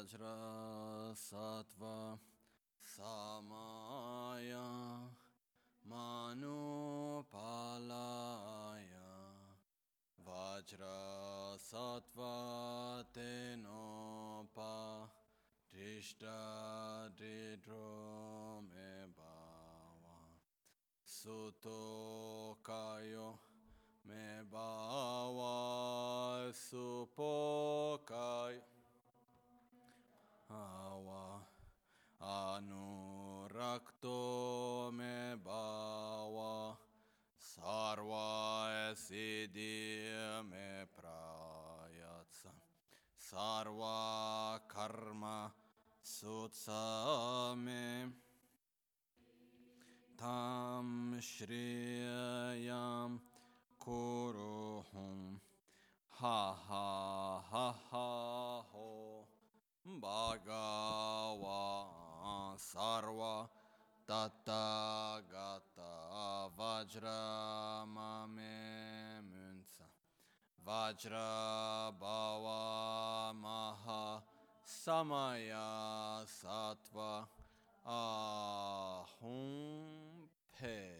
वज्रसत्व सामाय मानोपालाय वज्रसत्वतेनोपा दृष्टादृढ्रो मे भावा सुतोकायो मे भावा सुपोकाय მისავა ანურაქტომებავა სარვა ესიდიმე პრაიაცა სარვა კარმა სოცამე tam shriyam kuruhum ha ha ha ha ho Bhagava Sarva Tathagata Vajra Mame Munsa Vajra Bhava Maha Samaya Sattva Ahum Pe.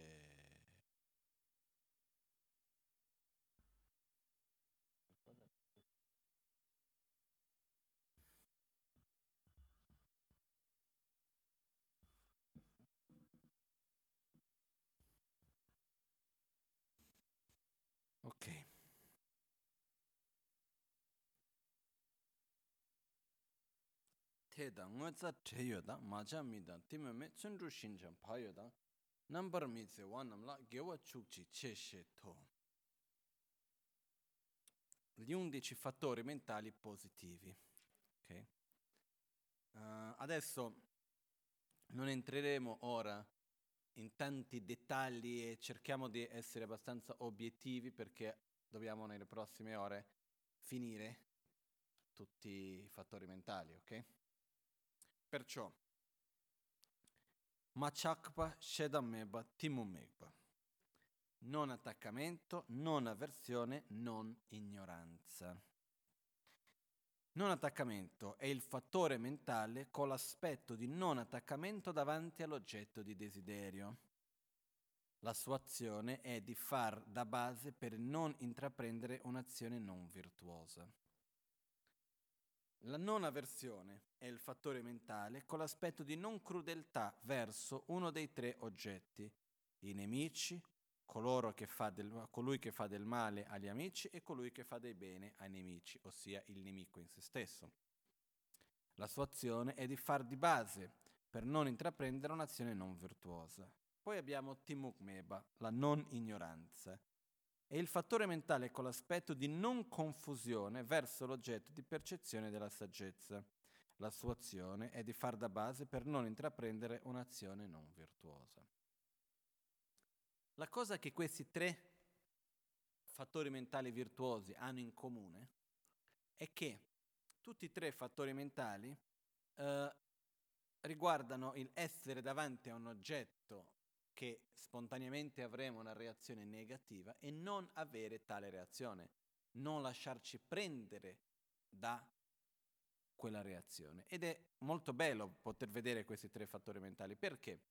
Tsa treyo da mi da me tsundru shinjan payo da mi wa namla gewa chukchi che she to. Gli undici fattori mentali positivi. Ok? Uh, adesso non entreremo ora in tanti dettagli e cerchiamo di essere abbastanza obiettivi perché dobbiamo nelle prossime ore finire tutti i fattori mentali, ok? Perciò, Machakpa Shedameba Timumegba. Non attaccamento, non avversione, non ignoranza. Non attaccamento è il fattore mentale con l'aspetto di non attaccamento davanti all'oggetto di desiderio. La sua azione è di far da base per non intraprendere un'azione non virtuosa. La non avversione è il fattore mentale con l'aspetto di non crudeltà verso uno dei tre oggetti, i nemici, che del, colui che fa del male agli amici e colui che fa del bene ai nemici, ossia il nemico in se stesso. La sua azione è di far di base per non intraprendere un'azione non virtuosa. Poi abbiamo Timukmeba, la non ignoranza. È il fattore mentale con l'aspetto di non confusione verso l'oggetto di percezione della saggezza. La sua azione è di far da base per non intraprendere un'azione non virtuosa. La cosa che questi tre fattori mentali virtuosi hanno in comune è che tutti e tre fattori mentali eh, riguardano il essere davanti a un oggetto che spontaneamente avremo una reazione negativa e non avere tale reazione, non lasciarci prendere da quella reazione. Ed è molto bello poter vedere questi tre fattori mentali. Perché?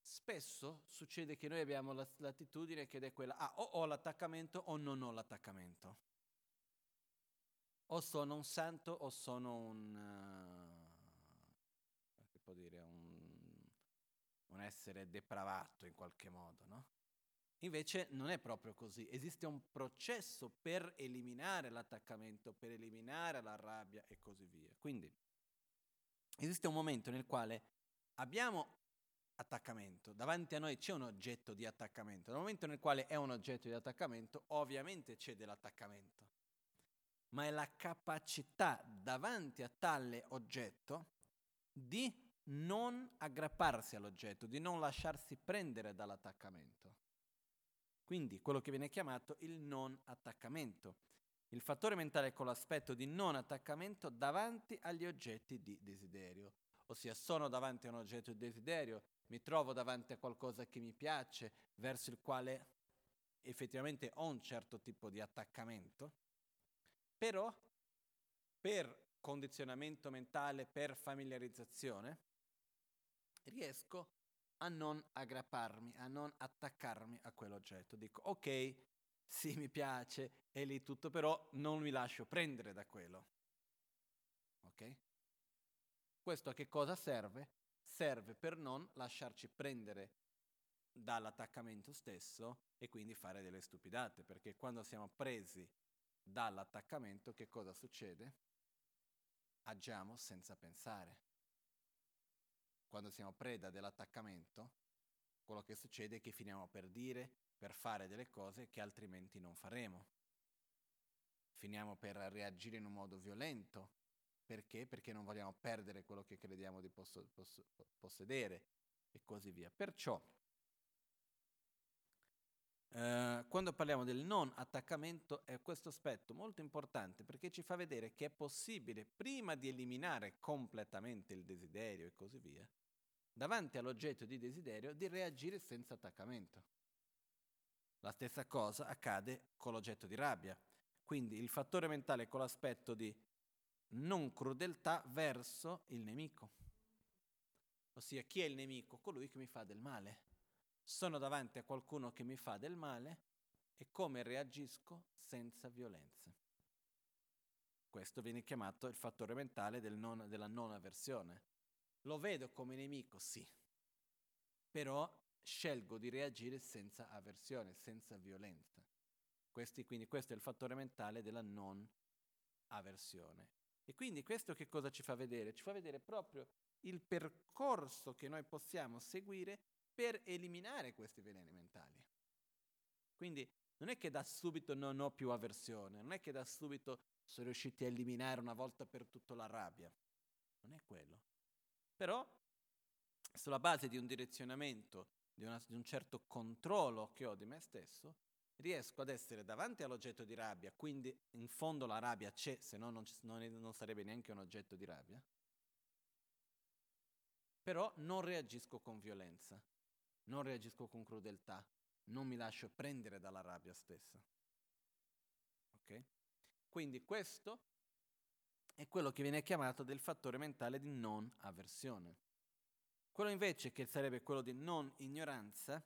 Spesso succede che noi abbiamo la, l'attitudine che è quella, ah, o ho l'attaccamento o non ho l'attaccamento. O sono un santo o sono un, uh, che può dire, un essere depravato in qualche modo, no? Invece non è proprio così, esiste un processo per eliminare l'attaccamento, per eliminare la rabbia e così via. Quindi esiste un momento nel quale abbiamo attaccamento. Davanti a noi c'è un oggetto di attaccamento. Nel momento nel quale è un oggetto di attaccamento, ovviamente c'è dell'attaccamento. Ma è la capacità davanti a tale oggetto di non aggrapparsi all'oggetto, di non lasciarsi prendere dall'attaccamento. Quindi quello che viene chiamato il non attaccamento. Il fattore mentale con l'aspetto di non attaccamento davanti agli oggetti di desiderio. Ossia, sono davanti a un oggetto di desiderio, mi trovo davanti a qualcosa che mi piace, verso il quale effettivamente ho un certo tipo di attaccamento, però per condizionamento mentale per familiarizzazione, riesco a non aggrapparmi, a non attaccarmi a quell'oggetto. Dico, ok, sì, mi piace, è lì tutto, però non mi lascio prendere da quello. Ok? Questo a che cosa serve? Serve per non lasciarci prendere dall'attaccamento stesso e quindi fare delle stupidate, perché quando siamo presi dall'attaccamento che cosa succede? Agiamo senza pensare. Quando siamo preda dell'attaccamento, quello che succede è che finiamo per dire, per fare delle cose che altrimenti non faremo. Finiamo per reagire in un modo violento. Perché? Perché non vogliamo perdere quello che crediamo di posso, posso, possedere e così via. Perciò eh, quando parliamo del non attaccamento è questo aspetto molto importante perché ci fa vedere che è possibile, prima di eliminare completamente il desiderio e così via, davanti all'oggetto di desiderio, di reagire senza attaccamento. La stessa cosa accade con l'oggetto di rabbia. Quindi il fattore mentale con l'aspetto di non crudeltà verso il nemico. Ossia, chi è il nemico? Colui che mi fa del male sono davanti a qualcuno che mi fa del male e come reagisco senza violenza. Questo viene chiamato il fattore mentale del non, della non avversione. Lo vedo come nemico, sì, però scelgo di reagire senza avversione, senza violenza. Questi, quindi questo è il fattore mentale della non avversione. E quindi questo che cosa ci fa vedere? Ci fa vedere proprio il percorso che noi possiamo seguire per eliminare questi veleni mentali. Quindi non è che da subito non ho più avversione, non è che da subito sono riusciti a eliminare una volta per tutto la rabbia, non è quello. Però sulla base di un direzionamento, di, una, di un certo controllo che ho di me stesso, riesco ad essere davanti all'oggetto di rabbia, quindi in fondo la rabbia c'è, se no non, non, non sarebbe neanche un oggetto di rabbia, però non reagisco con violenza, non reagisco con crudeltà, non mi lascio prendere dalla rabbia stessa. Ok? Quindi questo è quello che viene chiamato del fattore mentale di non avversione. Quello invece che sarebbe quello di non ignoranza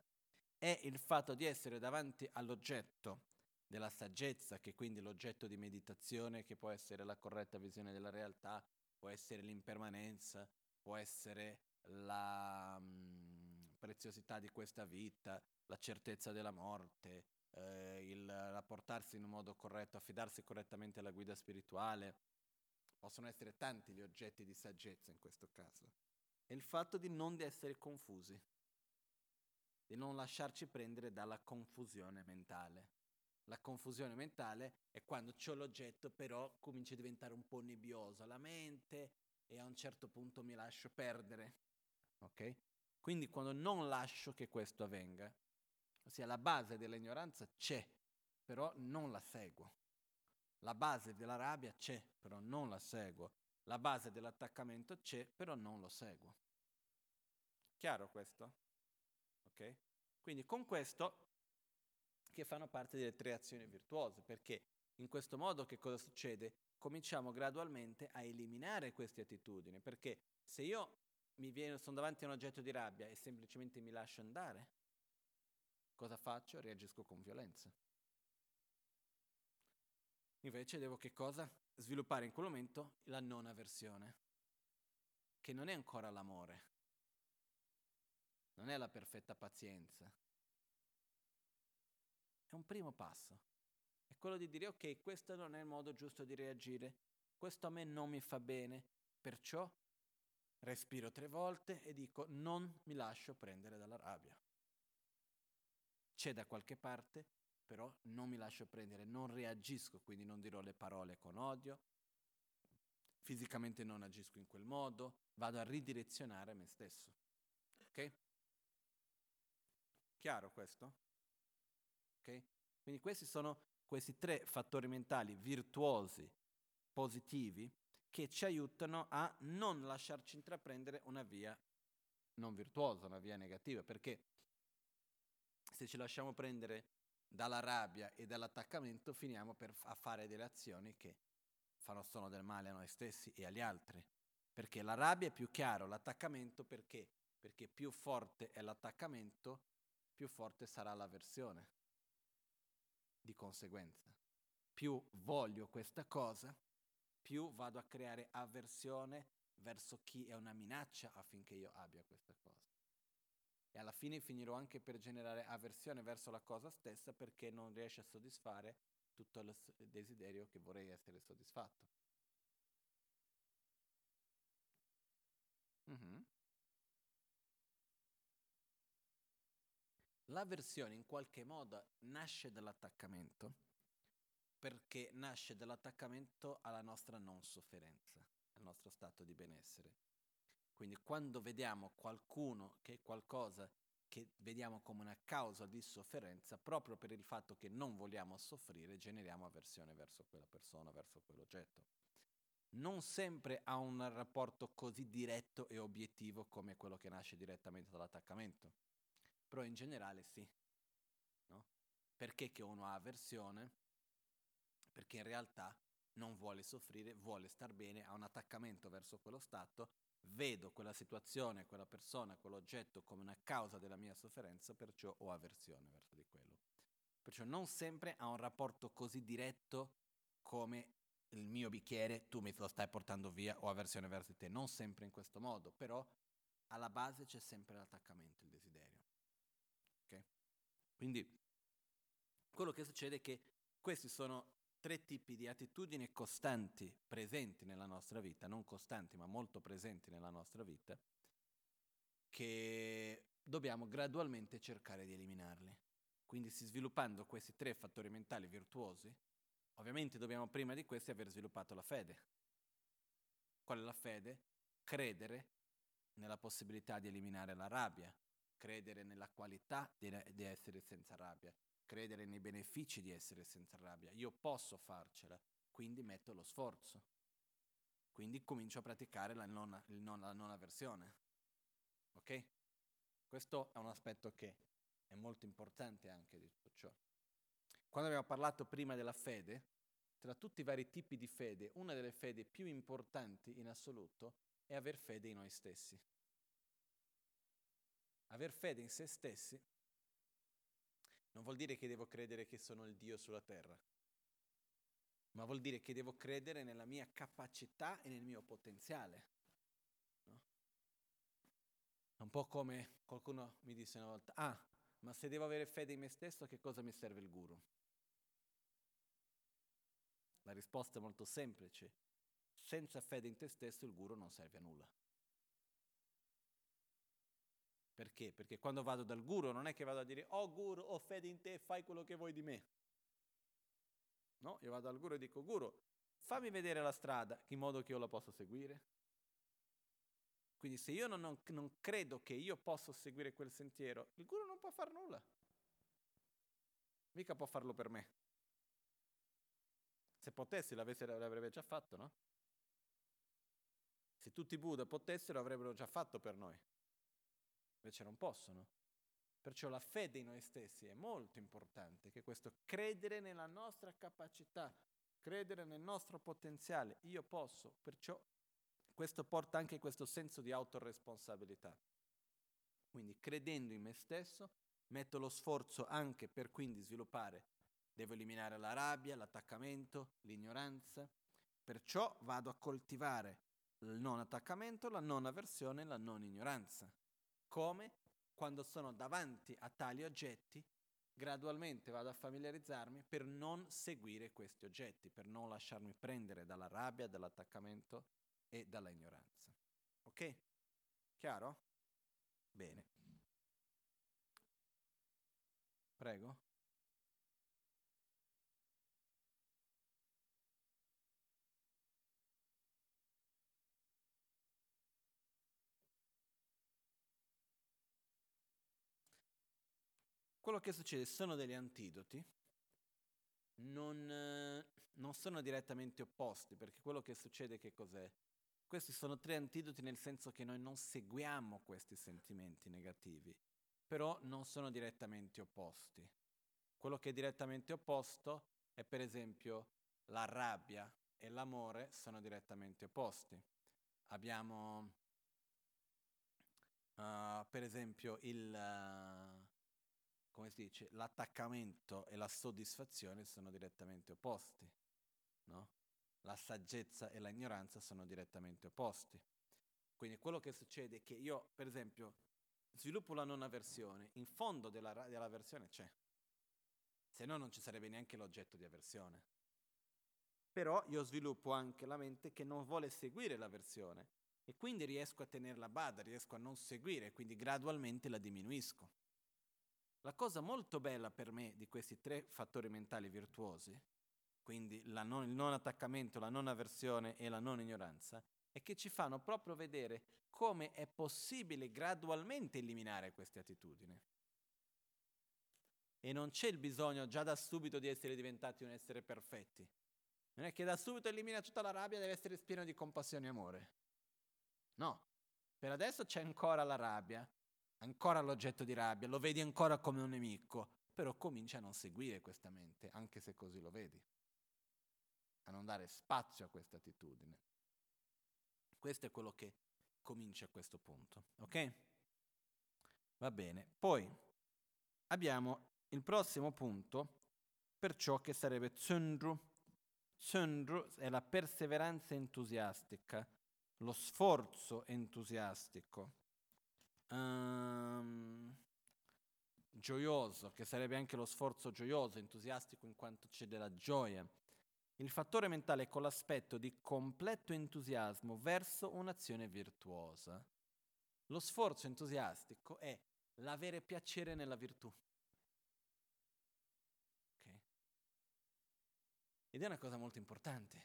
è il fatto di essere davanti all'oggetto della saggezza, che quindi l'oggetto di meditazione, che può essere la corretta visione della realtà, può essere l'impermanenza, può essere la, mm, preziosità di questa vita, la certezza della morte, eh, il rapportarsi in un modo corretto, affidarsi correttamente alla guida spirituale. Possono essere tanti gli oggetti di saggezza in questo caso. E il fatto di non essere confusi, di non lasciarci prendere dalla confusione mentale. La confusione mentale è quando c'ho l'oggetto, però comincia a diventare un po' nebbiosa la mente e a un certo punto mi lascio perdere. Ok? Quindi quando non lascio che questo avvenga, ossia la base dell'ignoranza c'è, però non la seguo. La base della rabbia c'è, però non la seguo. La base dell'attaccamento c'è, però non lo seguo. Chiaro questo? Ok? Quindi con questo che fanno parte delle tre azioni virtuose, perché in questo modo che cosa succede? Cominciamo gradualmente a eliminare queste attitudini, perché se io viene, sono davanti a un oggetto di rabbia e semplicemente mi lascio andare, cosa faccio? Reagisco con violenza. Invece devo che cosa? Sviluppare in quel momento la non avversione, che non è ancora l'amore, non è la perfetta pazienza. È un primo passo. È quello di dire ok, questo non è il modo giusto di reagire, questo a me non mi fa bene, perciò Respiro tre volte e dico non mi lascio prendere dalla rabbia. C'è da qualche parte, però non mi lascio prendere, non reagisco, quindi non dirò le parole con odio, fisicamente non agisco in quel modo, vado a ridirezionare me stesso. Ok? Chiaro questo? Ok? Quindi questi sono questi tre fattori mentali virtuosi, positivi, che ci aiutano a non lasciarci intraprendere una via non virtuosa, una via negativa, perché se ci lasciamo prendere dalla rabbia e dall'attaccamento finiamo per a fare delle azioni che fanno solo del male a noi stessi e agli altri. Perché la rabbia è più chiaro, l'attaccamento perché? Perché più forte è l'attaccamento, più forte sarà l'avversione. Di conseguenza, più voglio questa cosa, più vado a creare avversione verso chi è una minaccia affinché io abbia questa cosa. E alla fine finirò anche per generare avversione verso la cosa stessa perché non riesce a soddisfare tutto il desiderio che vorrei essere soddisfatto. Mm-hmm. L'avversione in qualche modo nasce dall'attaccamento perché nasce dall'attaccamento alla nostra non sofferenza, al nostro stato di benessere. Quindi quando vediamo qualcuno che è qualcosa che vediamo come una causa di sofferenza, proprio per il fatto che non vogliamo soffrire, generiamo avversione verso quella persona, verso quell'oggetto. Non sempre ha un rapporto così diretto e obiettivo come quello che nasce direttamente dall'attaccamento però in generale sì. No? Perché che uno ha avversione? Perché in realtà non vuole soffrire, vuole star bene, ha un attaccamento verso quello stato, vedo quella situazione, quella persona, quell'oggetto come una causa della mia sofferenza, perciò ho avversione verso di quello. Perciò non sempre ha un rapporto così diretto come il mio bicchiere, tu mi lo stai portando via, ho avversione verso di te, non sempre in questo modo, però alla base c'è sempre l'attaccamento, il desiderio. Quindi quello che succede è che questi sono tre tipi di attitudini costanti, presenti nella nostra vita, non costanti ma molto presenti nella nostra vita, che dobbiamo gradualmente cercare di eliminarli. Quindi si sviluppando questi tre fattori mentali virtuosi, ovviamente dobbiamo prima di questi aver sviluppato la fede. Qual è la fede? Credere nella possibilità di eliminare la rabbia, credere nella qualità di, di essere senza rabbia, credere nei benefici di essere senza rabbia. Io posso farcela, quindi metto lo sforzo. Quindi comincio a praticare la non, non, la non avversione. Ok? Questo è un aspetto che è molto importante anche di tutto ciò. Quando abbiamo parlato prima della fede, tra tutti i vari tipi di fede, una delle fedi più importanti in assoluto è aver fede in noi stessi. Aver fede in se stessi non vuol dire che devo credere che sono il Dio sulla terra, ma vuol dire che devo credere nella mia capacità e nel mio potenziale. No? Un po' come qualcuno mi disse una volta, ah, ma se devo avere fede in me stesso, che cosa mi serve il guru? La risposta è molto semplice. Senza fede in te stesso il guru non serve a nulla. Perché? Perché quando vado dal guru non è che vado a dire, oh guru, ho fede in te, fai quello che vuoi di me. No, io vado dal guru e dico, guru, fammi vedere la strada in modo che io la possa seguire. Quindi se io non, non, credo che io possa seguire quel sentiero, il guru non può fare nulla. Mica può farlo per me. Se potessi l'avrebbe già fatto, no? Se tutti i Buddha potessero avrebbero già fatto per noi invece non possono. Perciò la fede in noi stessi è molto importante, che questo credere nella nostra capacità, credere nel nostro potenziale, io posso, perciò questo porta anche questo senso di autoresponsabilità. Quindi credendo in me stesso, metto lo sforzo anche per quindi sviluppare, devo eliminare la rabbia, l'attaccamento, l'ignoranza, perciò vado a coltivare il non attaccamento, la non avversione, la non ignoranza. Come? Quando sono davanti a tali oggetti, gradualmente vado a familiarizzarmi per non seguire questi oggetti, per non lasciarmi prendere dalla rabbia, dall'attaccamento e dalla ignoranza. Ok? Chiaro? Bene. Prego. Quello che succede sono degli antidoti, non, eh, non sono direttamente opposti, perché quello che succede che cos'è? Questi sono tre antidoti nel senso che noi non seguiamo questi sentimenti negativi, però non sono direttamente opposti. Quello che è direttamente opposto è per esempio la rabbia e l'amore sono direttamente opposti. Abbiamo uh, per esempio il, uh, come si dice, l'attaccamento e la soddisfazione sono direttamente opposti, no? La saggezza e l'ignoranza sono direttamente opposti. Quindi quello che succede è che io, per esempio, sviluppo la non avversione, in fondo della, dell'avversione c'è, se no non ci sarebbe neanche l'oggetto di avversione. Però io sviluppo anche la mente che non vuole seguire l'avversione e quindi riesco a tenerla a bada, riesco a non seguire, quindi gradualmente la diminuisco. La cosa molto bella per me di questi tre fattori mentali virtuosi, quindi non, il non attaccamento, la non avversione e la non ignoranza, è che ci fanno proprio vedere come è possibile gradualmente eliminare queste attitudini. E non c'è il bisogno già da subito di essere diventati un essere perfetti. Non è che da subito elimina tutta la rabbia, deve essere pieno di compassione e amore. No, per adesso c'è ancora la rabbia, ancora l'oggetto di rabbia, lo vedi ancora come un nemico, però comincia a non seguire questa mente, anche se così lo vedi, a non dare spazio a questa attitudine. Questo è quello che comincia a questo punto, ok? Va bene. Poi abbiamo il prossimo punto, perciò che sarebbe Tsundru. Tsundru è la perseveranza entusiastica, lo sforzo entusiastico, um, gioioso, che sarebbe anche lo sforzo gioioso, entusiastico in quanto c'è della gioia. Il fattore mentale con l'aspetto di completo entusiasmo verso un'azione virtuosa. Lo sforzo entusiastico è l'avere piacere nella virtù. Okay. Ed è una cosa molto importante,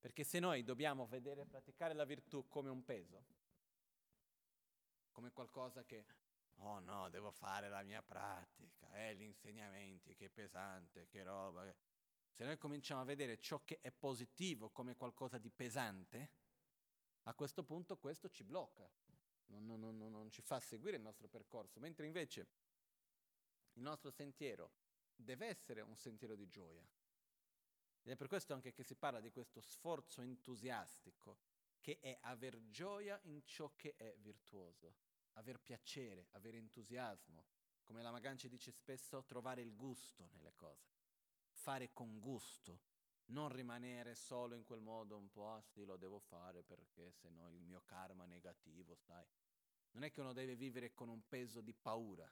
perché se noi dobbiamo vedere e praticare la virtù come un peso, come qualcosa che, oh no, devo fare la mia pratica, eh, gli insegnamenti, che pesante, che roba. Se noi cominciamo a vedere ciò che è positivo come qualcosa di pesante, a questo punto questo ci blocca, non, non, non, non ci fa seguire il nostro percorso, mentre invece il nostro sentiero deve essere un sentiero di gioia. Ed è per questo anche che si parla di questo sforzo entusiastico, che è aver gioia in ciò che è virtuoso aver piacere, avere entusiasmo, come la Maganci dice spesso, trovare il gusto nelle cose, fare con gusto, non rimanere solo in quel modo un po', ah sì, lo devo fare perché se no il mio karma negativo, sai. Non è che uno deve vivere con un peso di paura,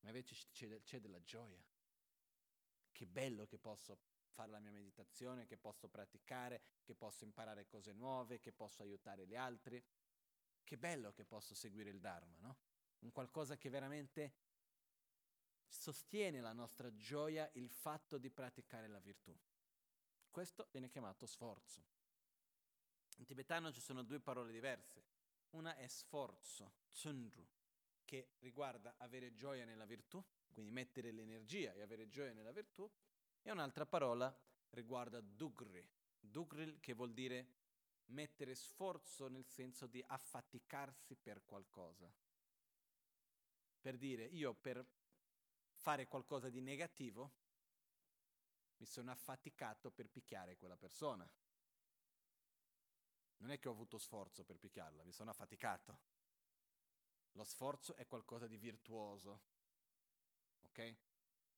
ma invece c'è, c'è della gioia. Che bello che posso fare la mia meditazione, che posso praticare, che posso imparare cose nuove, che posso aiutare gli altri che bello che posso seguire il Dharma, no? Un qualcosa che veramente sostiene la nostra gioia, il fatto di praticare la virtù. Questo viene chiamato sforzo. In tibetano ci sono due parole diverse. Una è sforzo, tsundru, che riguarda avere gioia nella virtù, quindi mettere l'energia e avere gioia nella virtù, e un'altra parola riguarda dugri, dugri che vuol dire mettere sforzo nel senso di affaticarsi per qualcosa. Per dire, io per fare qualcosa di negativo mi sono affaticato per picchiare quella persona. Non è che ho avuto sforzo per picchiarla, mi sono affaticato. Lo sforzo è qualcosa di virtuoso. Ok?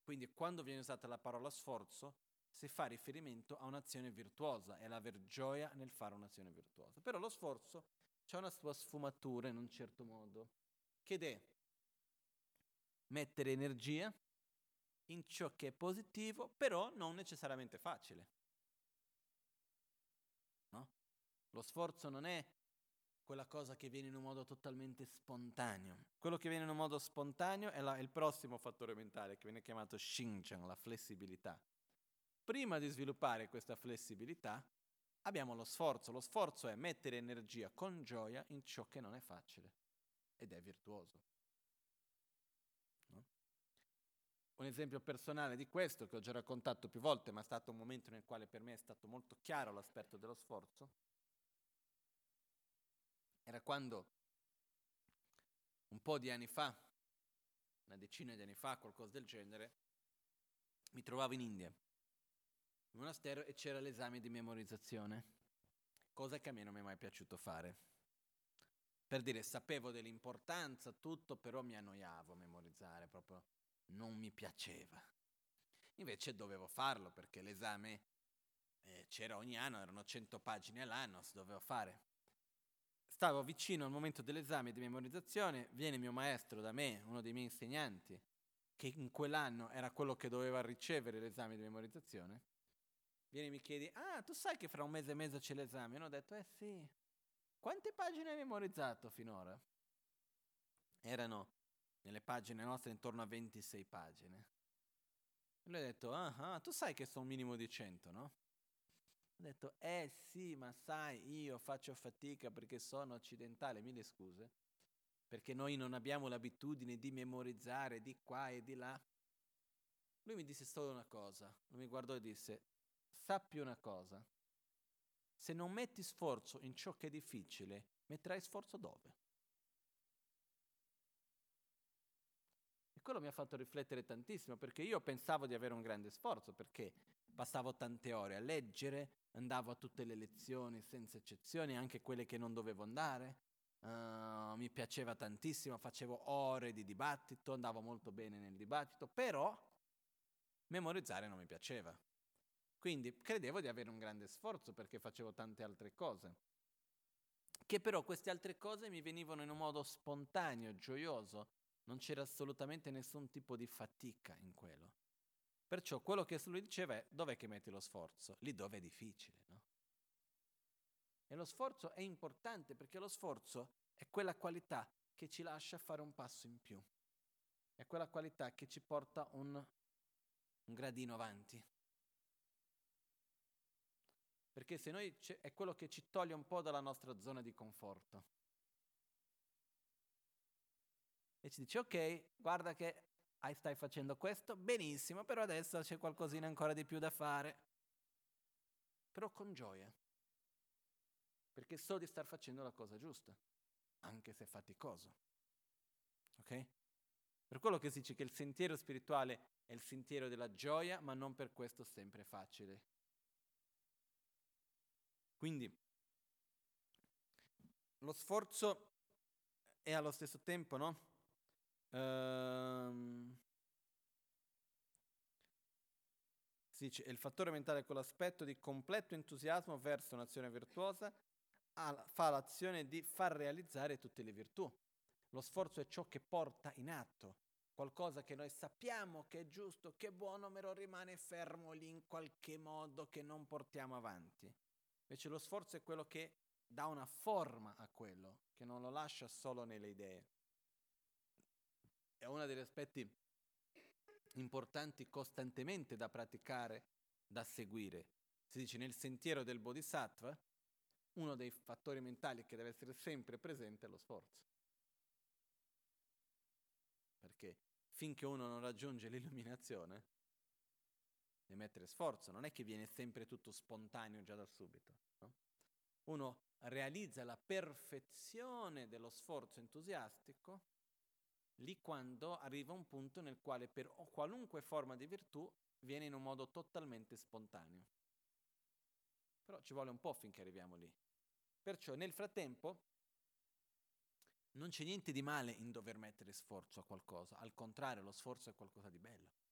Quindi quando viene usata la parola sforzo si fa riferimento a un'azione virtuosa e l'aver gioia nel fare un'azione virtuosa. Però lo sforzo ha una sua sfumatura in un certo modo, che è mettere energia in ciò che è positivo, però non necessariamente facile. No? Lo sforzo non è quella cosa che viene in un modo totalmente spontaneo. Quello che viene in un modo spontaneo è, la, è il prossimo fattore mentale che viene chiamato Xinjiang, la flessibilità. Prima di sviluppare questa flessibilità abbiamo lo sforzo. Lo sforzo è mettere energia con gioia in ciò che non è facile ed è virtuoso. No? Un esempio personale di questo che ho già raccontato più volte, ma è stato un momento nel quale per me è stato molto chiaro l'aspetto dello sforzo, era quando un po' di anni fa, una decina di anni fa, qualcosa del genere, mi trovavo in India monastero e c'era l'esame di memorizzazione, cosa che a me non mi è mai piaciuto fare. Per dire, sapevo dell'importanza, tutto, però mi annoiavo a memorizzare, proprio non mi piaceva. Invece dovevo farlo perché l'esame eh, c'era ogni anno, erano 100 pagine all'anno, si doveva fare. Stavo vicino al momento dell'esame di memorizzazione, viene mio maestro da me, uno dei miei insegnanti, che in quell'anno era quello che doveva ricevere l'esame di memorizzazione, viene e mi chiede, ah, tu sai che fra un mese e mezzo c'è l'esame? E ho detto, eh sì. Quante pagine hai memorizzato finora? Erano nelle pagine nostre intorno a 26 pagine. E lui ha detto, ah, ah, tu sai che sono un minimo di 100, no? Ho detto, eh sì, ma sai, io faccio fatica perché sono occidentale, mille scuse, perché noi non abbiamo l'abitudine di memorizzare di qua e di là. Lui mi disse solo una cosa, mi guardò e disse, sappi una cosa, se non metti sforzo in ciò che è difficile, metterai sforzo dove? E quello mi ha fatto riflettere tantissimo, perché io pensavo di avere un grande sforzo, perché passavo tante ore a leggere, andavo a tutte le lezioni senza eccezioni, anche quelle che non dovevo andare, uh, mi piaceva tantissimo, facevo ore di dibattito, andavo molto bene nel dibattito, però memorizzare non mi piaceva. Quindi credevo di avere un grande sforzo perché facevo tante altre cose, che però queste altre cose mi venivano in un modo spontaneo, gioioso, non c'era assolutamente nessun tipo di fatica in quello. Perciò quello che lui diceva è dov'è che metti lo sforzo? Lì dove è difficile, no? E lo sforzo è importante perché lo sforzo è quella qualità che ci lascia fare un passo in più, è quella qualità che ci porta un, un gradino avanti. Perché se noi è quello che ci toglie un po' dalla nostra zona di conforto. E ci dice, ok, guarda che stai facendo questo, benissimo, però adesso c'è qualcosina ancora di più da fare. Però con gioia perché so di star facendo la cosa giusta, anche se faticoso. Ok? Per quello che si dice che il sentiero spirituale è il sentiero della gioia, ma non per questo sempre facile. Quindi lo sforzo è allo stesso tempo, no? Ehm, si dice, il fattore mentale con l'aspetto di completo entusiasmo verso un'azione virtuosa fa l'azione di far realizzare tutte le virtù. Lo sforzo è ciò che porta in atto, qualcosa che noi sappiamo che è giusto, che è buono, però rimane fermo lì in qualche modo che non portiamo avanti. Invece lo sforzo è quello che dà una forma a quello, che non lo lascia solo nelle idee. È uno degli aspetti importanti costantemente da praticare, da seguire. Si dice nel sentiero del Bodhisattva, uno dei fattori mentali che deve essere sempre presente è lo sforzo. Perché finché uno non raggiunge l'illuminazione, deve mettere sforzo, non è che viene sempre tutto spontaneo già da subito. No? Uno realizza la perfezione dello sforzo entusiastico lì quando arriva un punto nel quale per qualunque forma di virtù viene in un modo totalmente spontaneo. Però ci vuole un po' finché arriviamo lì. Perciò nel frattempo non c'è niente di male in dover mettere sforzo a qualcosa, al contrario lo sforzo è qualcosa di bello.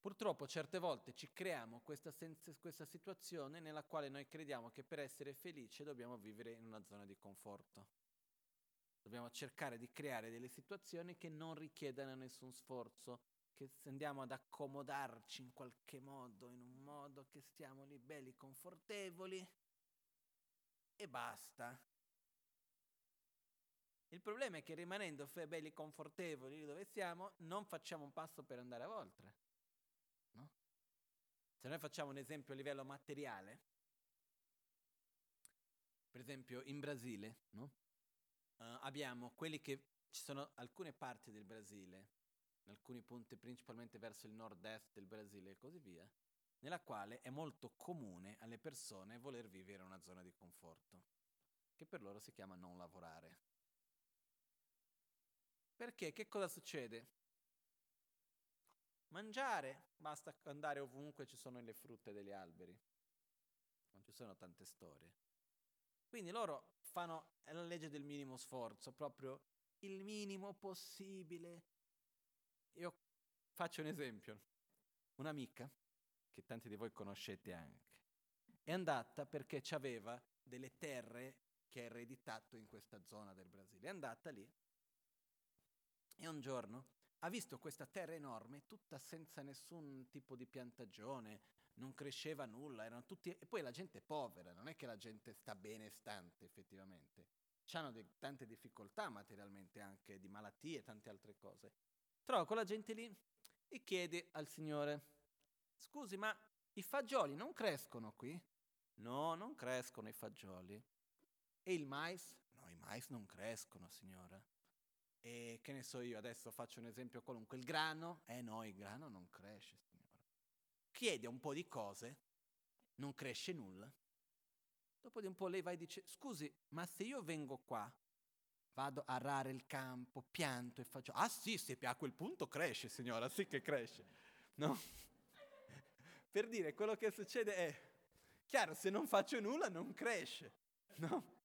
Purtroppo certe volte ci creiamo questa, sens- questa situazione nella quale noi crediamo che per essere felici dobbiamo vivere in una zona di conforto. Dobbiamo cercare di creare delle situazioni che non richiedano nessun sforzo, che andiamo ad accomodarci in qualche modo, in un modo che stiamo lì belli, confortevoli, e basta. Il problema è che rimanendo belli confortevoli dove siamo, non facciamo un passo per andare oltre. Se noi facciamo un esempio a livello materiale, per esempio in Brasile, no? uh, abbiamo quelli che ci sono alcune parti del Brasile, in alcuni punti principalmente verso il nord-est del Brasile e così via, nella quale è molto comune alle persone voler vivere in una zona di conforto, che per loro si chiama non lavorare. Perché che cosa succede? Mangiare, basta andare ovunque ci sono le frutte degli alberi. Non ci sono tante storie. Quindi loro fanno la legge del minimo sforzo, proprio il minimo possibile. Io faccio un esempio. Un'amica, che tanti di voi conoscete anche, è andata perché aveva delle terre che ha ereditato in questa zona del Brasile. È andata lì e un giorno ha visto questa terra enorme, tutta senza nessun tipo di piantagione, non cresceva nulla, erano tutti... E poi la gente è povera, non è che la gente sta bene stante effettivamente. Hanno de- tante difficoltà materialmente anche, di malattie e tante altre cose. Trova quella gente lì e chiede al Signore, scusi, ma i fagioli non crescono qui? No, non crescono i fagioli. E il mais? No, i mais non crescono, signora. E che ne so io, adesso faccio un esempio qualunque. Il grano? Eh no, il grano non cresce, signora. Chiede un po' di cose, non cresce nulla. Dopo di un po' lei va e dice, scusi, ma se io vengo qua, vado a arare il campo, pianto e faccio... Ah sì, se a quel punto cresce, signora, sì che cresce. No? per dire, quello che succede è, chiaro, se non faccio nulla non cresce, no?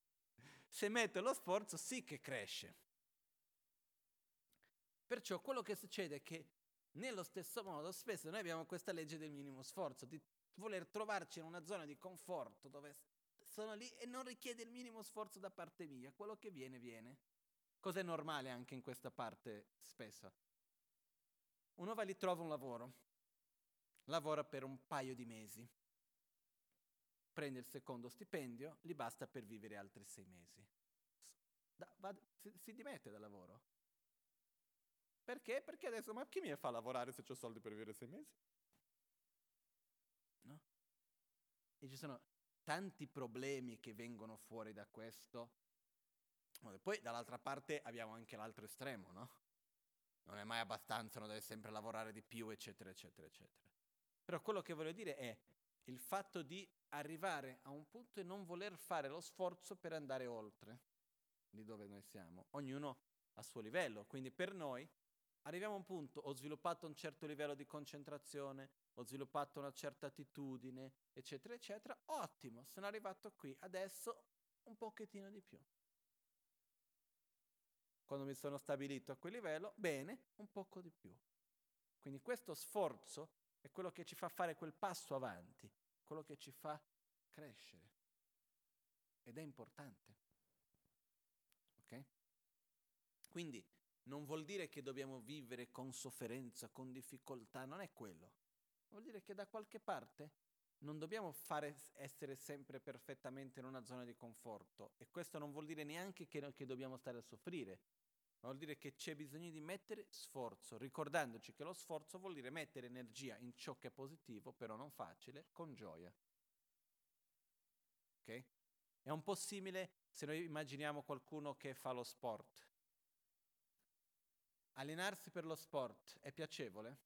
Se metto lo sforzo sì che cresce. Perciò quello che succede è che nello stesso modo spesso noi abbiamo questa legge del minimo sforzo, di voler trovarci in una zona di conforto dove sono lì e non richiede il minimo sforzo da parte mia, quello che viene viene. Cos'è normale anche in questa parte spesso? Uno va lì, trova un lavoro, lavora per un paio di mesi, prende il secondo stipendio, gli basta per vivere altri sei mesi. Da, va, si, si dimette dal lavoro. Perché? Perché adesso, ma chi mi fa lavorare se ho soldi per vivere sei mesi? No? E ci sono tanti problemi che vengono fuori da questo. Poi dall'altra parte abbiamo anche l'altro estremo, no? Non è mai abbastanza, non deve sempre lavorare di più, eccetera, eccetera, eccetera. Però quello che voglio dire è il fatto di arrivare a un punto e non voler fare lo sforzo per andare oltre di dove noi siamo, ognuno a suo livello. Quindi per noi arriviamo a un punto, ho sviluppato un certo livello di concentrazione, ho sviluppato una certa attitudine, eccetera, eccetera, ottimo, sono arrivato qui, adesso un pochettino di più. Quando mi sono stabilito a quel livello, bene, un poco di più. Quindi questo sforzo è quello che ci fa fare quel passo avanti, quello che ci fa crescere. Ed è importante. Ok? Quindi non vuol dire che dobbiamo vivere con sofferenza, con difficoltà, non è quello. Vuol dire che da qualche parte non dobbiamo fare, essere sempre perfettamente in una zona di conforto e questo non vuol dire neanche che, che dobbiamo stare a soffrire, ma vuol dire che c'è bisogno di mettere sforzo, ricordandoci che lo sforzo vuol dire mettere energia in ciò che è positivo, però non facile, con gioia. Ok? È un po' simile se noi immaginiamo qualcuno che fa lo sport. Allenarsi per lo sport è piacevole?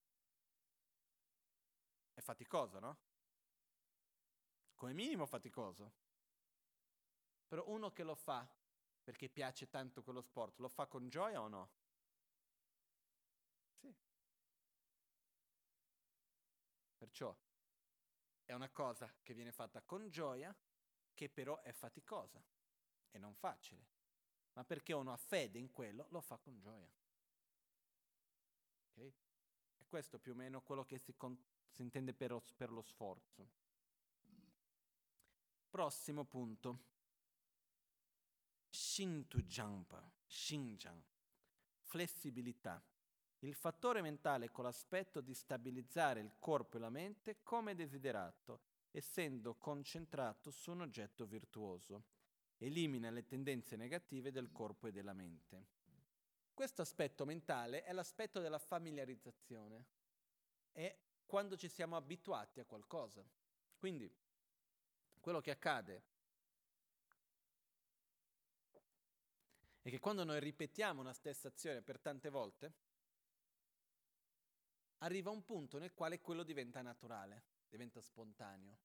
È faticoso, no? Come minimo faticoso. Però uno che lo fa perché piace tanto quello sport, lo fa con gioia o no? Sì. Perciò è una cosa che viene fatta con gioia, che però è faticosa e non facile. Ma perché uno ha fede in quello, lo fa con gioia. Okay? E questo più o meno quello che si, con- si intende per, per lo sforzo. Prossimo punto. Shintujampa, Shinjan, flessibilità. Il fattore mentale con l'aspetto di stabilizzare il corpo e la mente come desiderato, essendo concentrato su un oggetto virtuoso. Elimina le tendenze negative del corpo e della mente. Questo aspetto mentale è l'aspetto della familiarizzazione. È quando ci siamo abituati a qualcosa. Quindi, quello che accade è che quando noi ripetiamo una stessa azione per tante volte, arriva un punto nel quale quello diventa naturale, diventa spontaneo.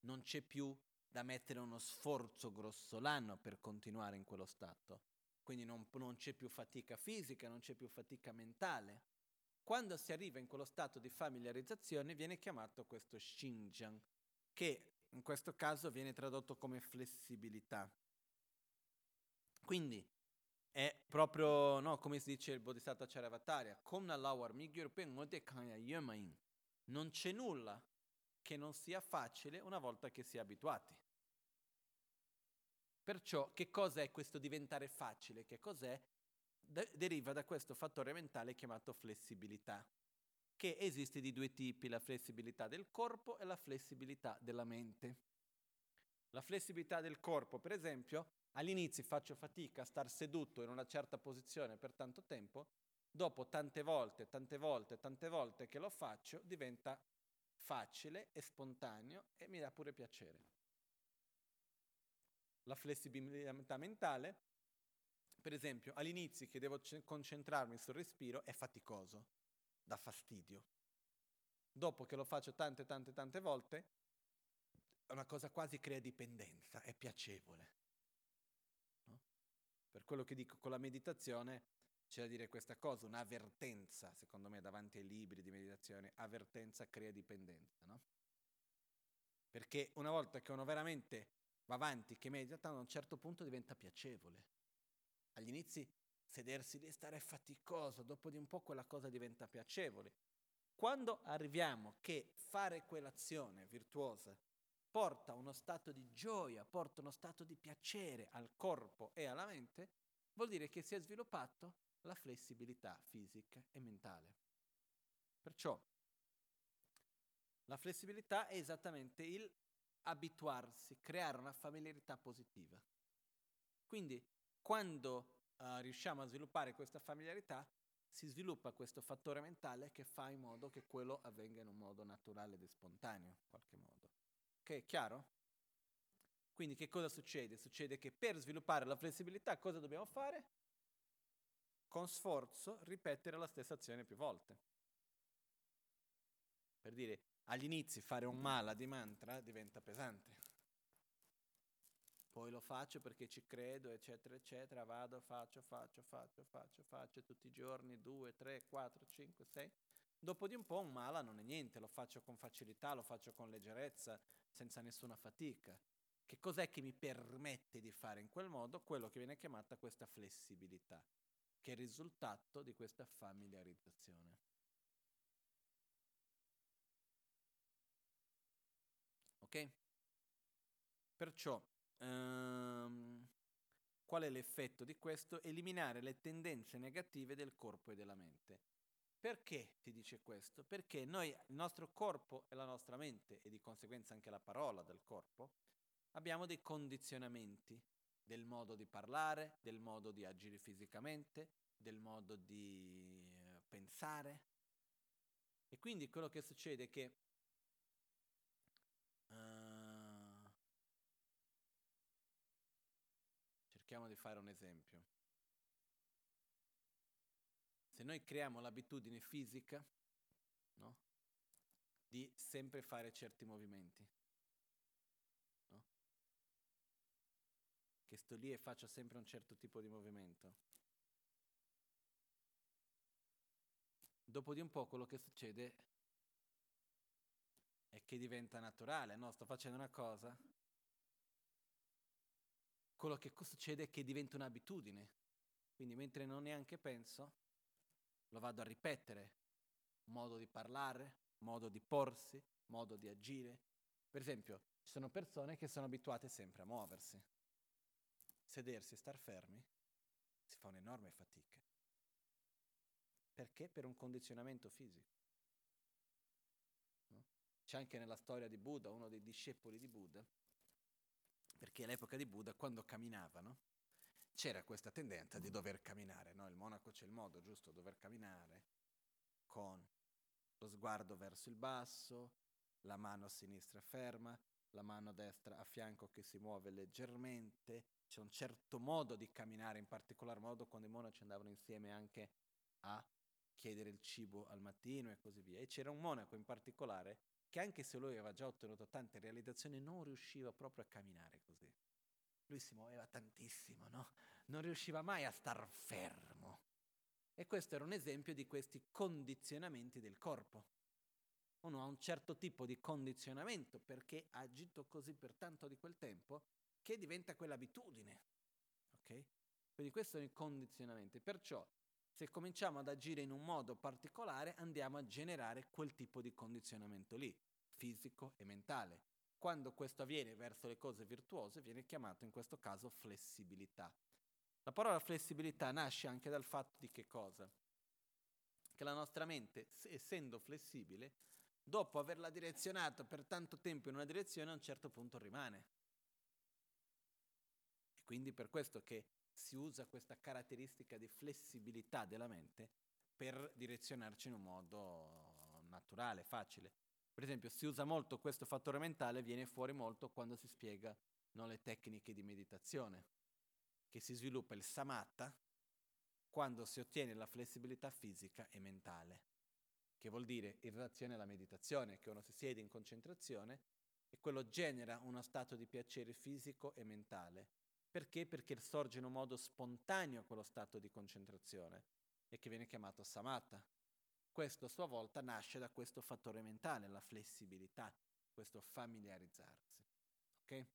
Non c'è più da mettere uno sforzo grossolano per continuare in quello stato. Quindi non, non c'è più fatica fisica, non c'è più fatica mentale. Quando si arriva in quello stato di familiarizzazione viene chiamato questo Xinjiang, che in questo caso viene tradotto come flessibilità. Quindi è proprio, no, come si dice il Bodhisattva Charavatarya, non c'è nulla che non sia facile una volta che si è abituati. Perciò che cosa è questo diventare facile? Che cos'è? De- deriva da questo fattore mentale chiamato flessibilità, che esiste di due tipi, la flessibilità del corpo e la flessibilità della mente. La flessibilità del corpo, per esempio, all'inizio faccio fatica a star seduto in una certa posizione per tanto tempo, dopo tante volte, tante volte, tante volte che lo faccio, diventa facile e spontaneo e mi dà pure piacere. La flessibilità mentale, per esempio, all'inizio che devo concentrarmi sul respiro è faticoso, dà fastidio. Dopo che lo faccio tante, tante, tante volte, è una cosa quasi crea dipendenza, è piacevole. No? Per quello che dico con la meditazione, c'è da dire questa cosa, un'avvertenza, secondo me, davanti ai libri di meditazione, avvertenza crea dipendenza, no? Perché una volta che uno veramente va avanti, che medita, a un certo punto diventa piacevole. Agli inizi sedersi lì e stare è faticoso, dopo di un po' quella cosa diventa piacevole. Quando arriviamo che fare quell'azione virtuosa porta uno stato di gioia, porta uno stato di piacere al corpo e alla mente, vuol dire che si è sviluppato la flessibilità fisica e mentale. Perciò la flessibilità è esattamente il abituarsi, creare una familiarità positiva. Quindi quando uh, riusciamo a sviluppare questa familiarità, si sviluppa questo fattore mentale che fa in modo che quello avvenga in un modo naturale ed spontaneo, in qualche modo. Ok, chiaro? Quindi che cosa succede? Succede che per sviluppare la flessibilità cosa dobbiamo fare? con sforzo ripetere la stessa azione più volte. Per dire, agli inizi fare un mala di mantra diventa pesante. Poi lo faccio perché ci credo, eccetera, eccetera, vado, faccio, faccio, faccio, faccio, faccio tutti i giorni, due, tre, quattro, cinque, sei. Dopo di un po' un mala non è niente, lo faccio con facilità, lo faccio con leggerezza, senza nessuna fatica. Che cos'è che mi permette di fare in quel modo? Quello che viene chiamata questa flessibilità che è il risultato di questa familiarizzazione. Ok? Perciò, ehm, qual è l'effetto di questo? Eliminare le tendenze negative del corpo e della mente. Perché ti dice questo? Perché noi, il nostro corpo e la nostra mente, e di conseguenza anche la parola del corpo, abbiamo dei condizionamenti del modo di parlare, del modo di agire fisicamente, del modo di eh, pensare. E quindi quello che succede è che cerchiamo di fare un esempio. Se noi creiamo l'abitudine fisica no, di sempre fare certi movimenti, che sto lì e faccio sempre un certo tipo di movimento. Dopo di un po' quello che succede è che diventa naturale, no? Sto facendo una cosa, quello che succede è che diventa un'abitudine. Quindi mentre non neanche penso, lo vado a ripetere. Modo di parlare, modo di porsi, modo di agire. Per esempio, ci sono persone che sono abituate sempre a muoversi sedersi e star fermi, si fa un'enorme fatica. Perché? Per un condizionamento fisico. No? C'è anche nella storia di Buddha, uno dei discepoli di Buddha, perché all'epoca di Buddha, quando camminavano, c'era questa tendenza di dover camminare, no? Il monaco c'è il modo, giusto, dover camminare con lo sguardo verso il basso, la mano a sinistra ferma, la mano destra a fianco che si muove leggermente, c'è un certo modo di camminare, in particolar modo quando i monaci andavano insieme anche a chiedere il cibo al mattino e così via. E c'era un monaco in particolare che anche se lui aveva già ottenuto tante realizzazioni non riusciva proprio a camminare così. Lui si muoveva tantissimo, no? Non riusciva mai a star fermo. E questo era un esempio di questi condizionamenti del corpo. Uno ha un certo tipo di condizionamento perché ha agito così per tanto di quel tempo che diventa quell'abitudine. Ok? Quindi questo sono i condizionamenti. Perciò se cominciamo ad agire in un modo particolare andiamo a generare quel tipo di condizionamento lì, fisico e mentale. Quando questo avviene verso le cose virtuose viene chiamato in questo caso flessibilità. La parola flessibilità nasce anche dal fatto di che cosa? Che la nostra mente, essendo flessibile, dopo averla direzionata per tanto tempo in una direzione, a un certo punto rimane. E quindi per questo che si usa questa caratteristica di flessibilità della mente per direzionarci in un modo naturale, facile. Per esempio, si usa molto questo fattore mentale, viene fuori molto quando si spiega no, le tecniche di meditazione, che si sviluppa il samatha quando si ottiene la flessibilità fisica e mentale, che vuol dire in relazione alla meditazione, che uno si siede in concentrazione e quello genera uno stato di piacere fisico e mentale. Perché? Perché sorge in un modo spontaneo quello stato di concentrazione e che viene chiamato samatha. Questo a sua volta nasce da questo fattore mentale, la flessibilità, questo familiarizzarsi. Okay?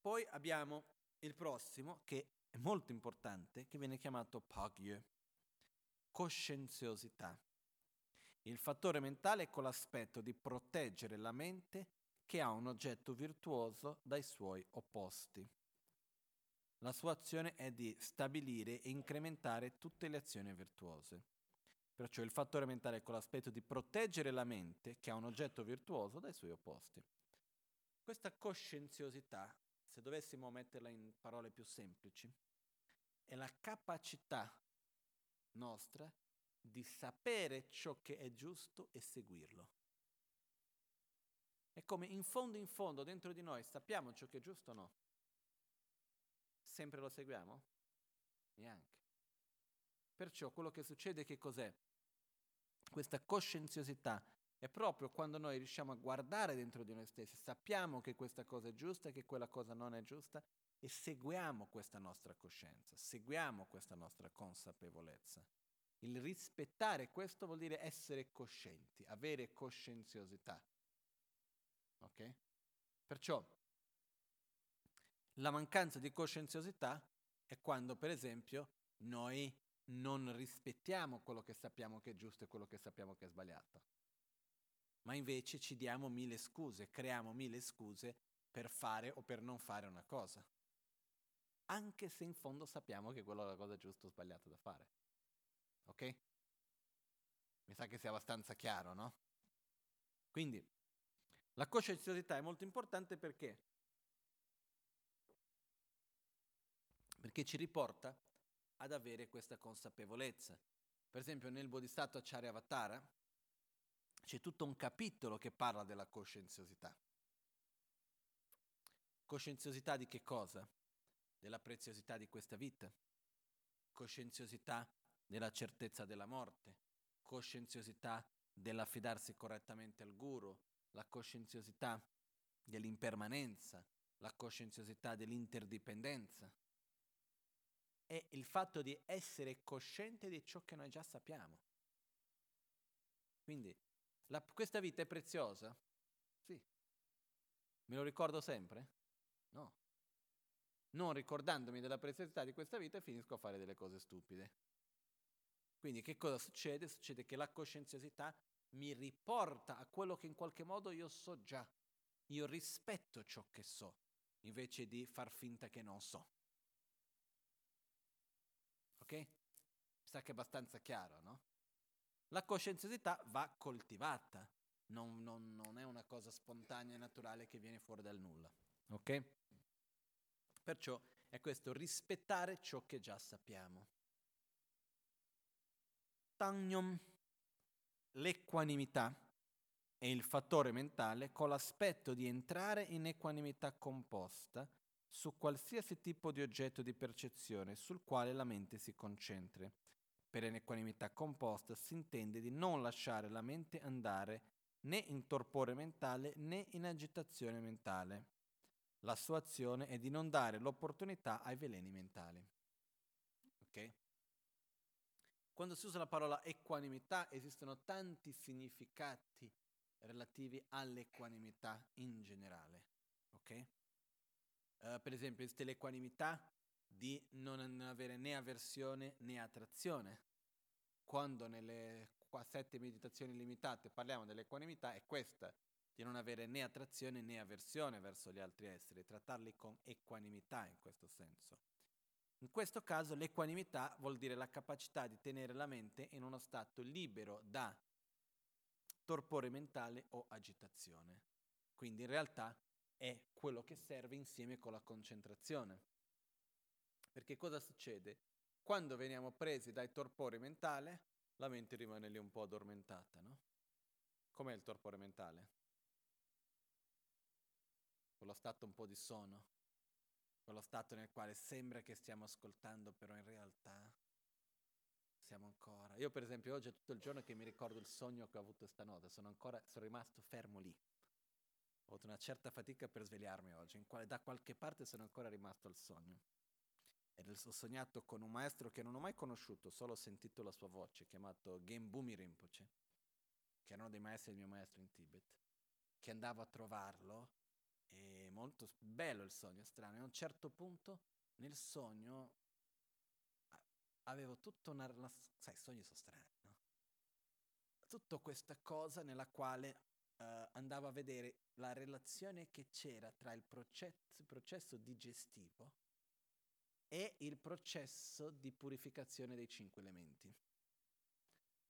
Poi abbiamo il prossimo, che è molto importante, che viene chiamato pagye, coscienziosità. Il fattore mentale è con l'aspetto di proteggere la mente che ha un oggetto virtuoso dai suoi opposti. La sua azione è di stabilire e incrementare tutte le azioni virtuose. Perciò il fattore mentale è con l'aspetto di proteggere la mente, che ha un oggetto virtuoso, dai suoi opposti. Questa coscienziosità, se dovessimo metterla in parole più semplici, è la capacità nostra di sapere ciò che è giusto e seguirlo. È come in fondo in fondo dentro di noi sappiamo ciò che è giusto o no? Sempre lo seguiamo? Neanche. Perciò quello che succede che cos'è? Questa coscienziosità è proprio quando noi riusciamo a guardare dentro di noi stessi, sappiamo che questa cosa è giusta e che quella cosa non è giusta e seguiamo questa nostra coscienza, seguiamo questa nostra consapevolezza. Il rispettare questo vuol dire essere coscienti, avere coscienziosità. Ok? Perciò la mancanza di coscienziosità è quando, per esempio, noi non rispettiamo quello che sappiamo che è giusto e quello che sappiamo che è sbagliato, ma invece ci diamo mille scuse, creiamo mille scuse per fare o per non fare una cosa, anche se in fondo sappiamo che quella è la cosa giusta o sbagliata da fare. Ok? Mi sa che sia abbastanza chiaro, no? Quindi la coscienziosità è molto importante perché? Perché ci riporta ad avere questa consapevolezza. Per esempio nel Bodhisattva Charyavatara c'è tutto un capitolo che parla della coscienziosità. Coscienziosità di che cosa? Della preziosità di questa vita, coscienziosità della certezza della morte, coscienziosità dell'affidarsi correttamente al guru, la coscienziosità dell'impermanenza, la coscienziosità dell'interdipendenza è il fatto di essere cosciente di ciò che noi già sappiamo. Quindi, la, questa vita è preziosa? Sì. Me lo ricordo sempre? No. Non ricordandomi della preziosità di questa vita finisco a fare delle cose stupide. Quindi che cosa succede? Succede che la coscienziosità mi riporta a quello che in qualche modo io so già. Io rispetto ciò che so, invece di far finta che non so. Ok? Mi sa che è abbastanza chiaro, no? La coscienziosità va coltivata, non, non, non è una cosa spontanea e naturale che viene fuori dal nulla. Ok? Perciò è questo rispettare ciò che già sappiamo. Tagnom, l'equanimità è il fattore mentale con l'aspetto di entrare in equanimità composta su qualsiasi tipo di oggetto di percezione sul quale la mente si concentri. Per inequanimità composta si intende di non lasciare la mente andare né in torpore mentale né in agitazione mentale. La sua azione è di non dare l'opportunità ai veleni mentali. Ok? Quando si usa la parola equanimità esistono tanti significati relativi all'equanimità in generale. Ok? Uh, per esempio, l'equanimità di non avere né avversione né attrazione. Quando nelle qua sette meditazioni limitate parliamo dell'equanimità è questa, di non avere né attrazione né avversione verso gli altri esseri, trattarli con equanimità in questo senso. In questo caso l'equanimità vuol dire la capacità di tenere la mente in uno stato libero da torpore mentale o agitazione. Quindi in realtà è quello che serve insieme con la concentrazione. Perché cosa succede? Quando veniamo presi dai torpori mentale, la mente rimane lì un po' addormentata, no? Com'è il torpore mentale? Quello stato un po' di sonno, quello stato nel quale sembra che stiamo ascoltando, però in realtà siamo ancora. Io per esempio oggi è tutto il giorno che mi ricordo il sogno che ho avuto stanotte, sono ancora, sono rimasto fermo lì. Ho avuto una certa fatica per svegliarmi oggi, quale, da qualche parte sono ancora rimasto al sogno. Ed ho sognato con un maestro che non ho mai conosciuto, solo ho sentito la sua voce, chiamato Genbumi Rinpoche, che era uno dei maestri del mio maestro in Tibet, che andavo a trovarlo e molto bello il sogno, strano. E a un certo punto nel sogno avevo tutta una... sai, i sogni sono strani, no? Tutta questa cosa nella quale uh, andavo a vedere la relazione che c'era tra il processo, processo digestivo e il processo di purificazione dei cinque elementi.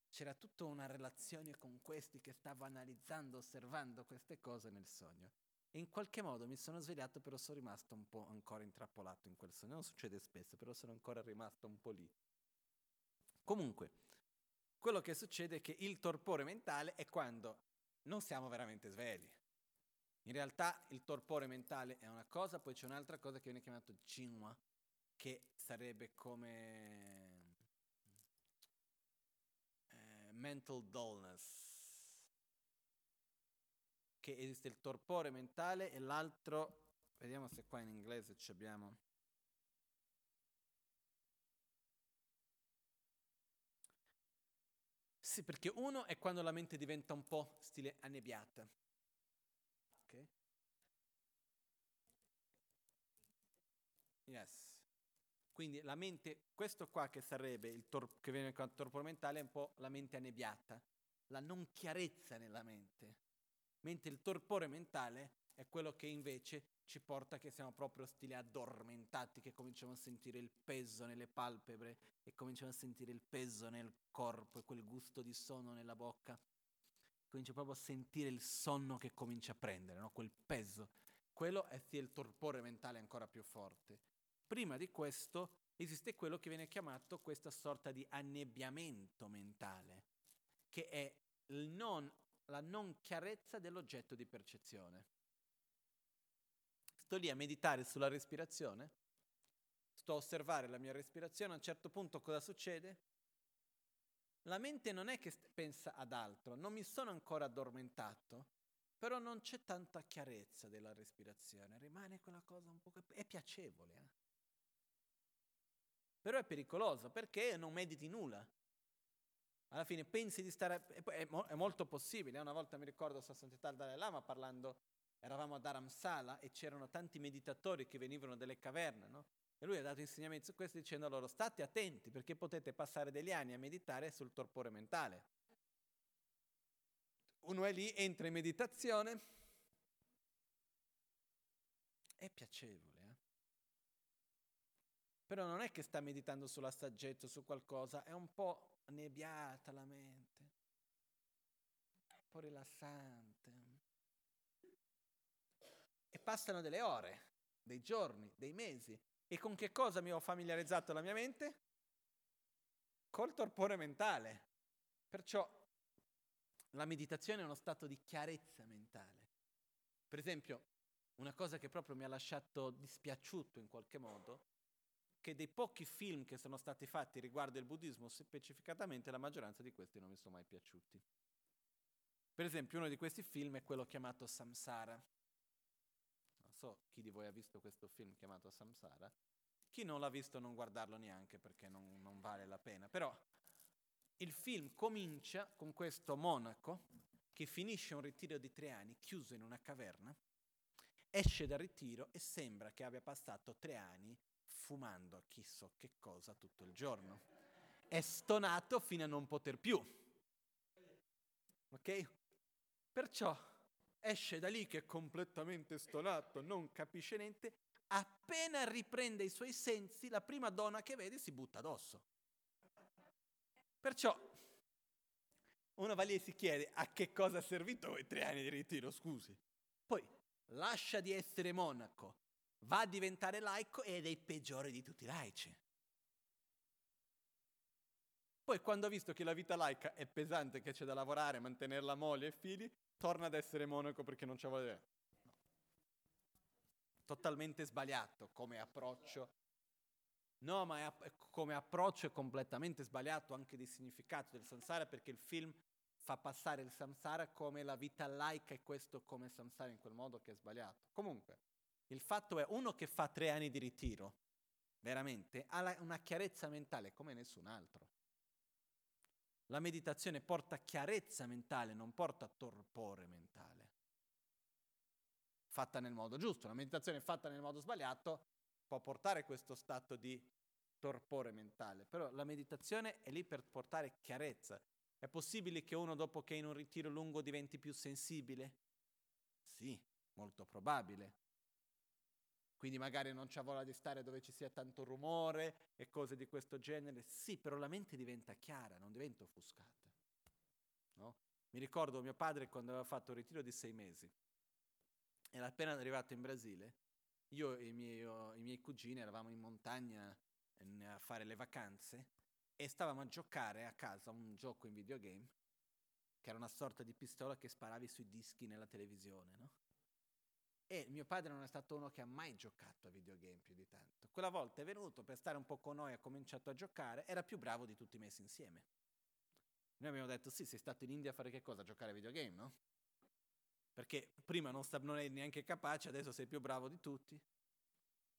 C'era tutta una relazione con questi che stavo analizzando, osservando queste cose nel sogno. E in qualche modo mi sono svegliato, però sono rimasto un po' ancora intrappolato in quel sogno. Non succede spesso, però sono ancora rimasto un po' lì. Comunque, quello che succede è che il torpore mentale è quando non siamo veramente svegli. In realtà il torpore mentale è una cosa, poi c'è un'altra cosa che viene chiamata Jinwa, che sarebbe come eh, mental dullness, che esiste il torpore mentale e l'altro, vediamo se qua in inglese ci abbiamo. Sì, perché uno è quando la mente diventa un po' stile annebbiata. Ok? Yes. Quindi la mente, questo qua che sarebbe il tor- che viene con torpore mentale è un po' la mente annebbiata, la non chiarezza nella mente mentre il torpore mentale è quello che invece ci porta che siamo proprio stile addormentati, che cominciamo a sentire il peso nelle palpebre e cominciamo a sentire il peso nel corpo e quel gusto di sonno nella bocca. Comincio proprio a sentire il sonno che comincia a prendere, no? quel peso. Quello è sì il torpore mentale ancora più forte. Prima di questo esiste quello che viene chiamato questa sorta di annebbiamento mentale, che è non la non chiarezza dell'oggetto di percezione. Sto lì a meditare sulla respirazione, sto a osservare la mia respirazione, a un certo punto cosa succede? La mente non è che pensa ad altro, non mi sono ancora addormentato, però non c'è tanta chiarezza della respirazione, rimane quella cosa un po' che è piacevole. Eh? Però è pericoloso perché non mediti nulla. Alla fine pensi di stare... È, è molto possibile. Eh, una volta mi ricordo a Santità al Dalai Lama parlando, eravamo a Dharamsala e c'erano tanti meditatori che venivano dalle caverne, no? E lui ha dato insegnamenti su questo dicendo loro state attenti perché potete passare degli anni a meditare sul torpore mentale. Uno è lì, entra in meditazione, è piacevole, eh? però non è che sta meditando sulla saggezza, su qualcosa, è un po' annebbiata la mente, un po' rilassante. Passano delle ore, dei giorni, dei mesi. E con che cosa mi ho familiarizzato la mia mente? Col torpore mentale. Perciò la meditazione è uno stato di chiarezza mentale. Per esempio, una cosa che proprio mi ha lasciato dispiaciuto in qualche modo che dei pochi film che sono stati fatti riguardo il buddismo specificatamente, la maggioranza di questi non mi sono mai piaciuti. Per esempio, uno di questi film è quello chiamato Samsara. So chi di voi ha visto questo film chiamato Samsara. Chi non l'ha visto non guardarlo neanche perché non, non vale la pena. Però il film comincia con questo monaco che finisce un ritiro di tre anni chiuso in una caverna, esce dal ritiro e sembra che abbia passato tre anni fumando chissà che cosa tutto il giorno. È stonato fino a non poter più. Ok? Perciò esce da lì che è completamente stonato, non capisce niente, appena riprende i suoi sensi, la prima donna che vede si butta addosso. Perciò uno va si chiede a che cosa ha servito quei tre anni di ritiro, scusi. Poi lascia di essere monaco, va a diventare laico ed è il peggiore di tutti i laici. Poi quando ha visto che la vita laica è pesante, che c'è da lavorare, mantenere la moglie e i figli, torna ad essere monaco perché non c'è voglia. No. Totalmente sbagliato come approccio. No, ma è, come approccio è completamente sbagliato anche di significato del samsara perché il film fa passare il samsara come la vita laica e questo come samsara in quel modo che è sbagliato. Comunque, il fatto è uno che fa tre anni di ritiro, veramente, ha una chiarezza mentale come nessun altro. La meditazione porta chiarezza mentale, non porta torpore mentale. Fatta nel modo giusto. La meditazione fatta nel modo sbagliato può portare questo stato di torpore mentale, però la meditazione è lì per portare chiarezza. È possibile che uno dopo che è in un ritiro lungo diventi più sensibile? Sì, molto probabile. Quindi magari non c'ha voglia di stare dove ci sia tanto rumore e cose di questo genere. Sì, però la mente diventa chiara, non diventa offuscata. No? Mi ricordo mio padre quando aveva fatto un ritiro di sei mesi. Era appena arrivato in Brasile. Io e i miei, i miei cugini eravamo in montagna eh, a fare le vacanze e stavamo a giocare a casa un gioco in videogame che era una sorta di pistola che sparavi sui dischi nella televisione, no? E mio padre non è stato uno che ha mai giocato a videogame più di tanto. Quella volta è venuto per stare un po' con noi, ha cominciato a giocare, era più bravo di tutti messi insieme. Noi abbiamo detto, sì, sei stato in India a fare che cosa? A giocare a videogame, no? Perché prima non, sta, non eri neanche capace, adesso sei più bravo di tutti.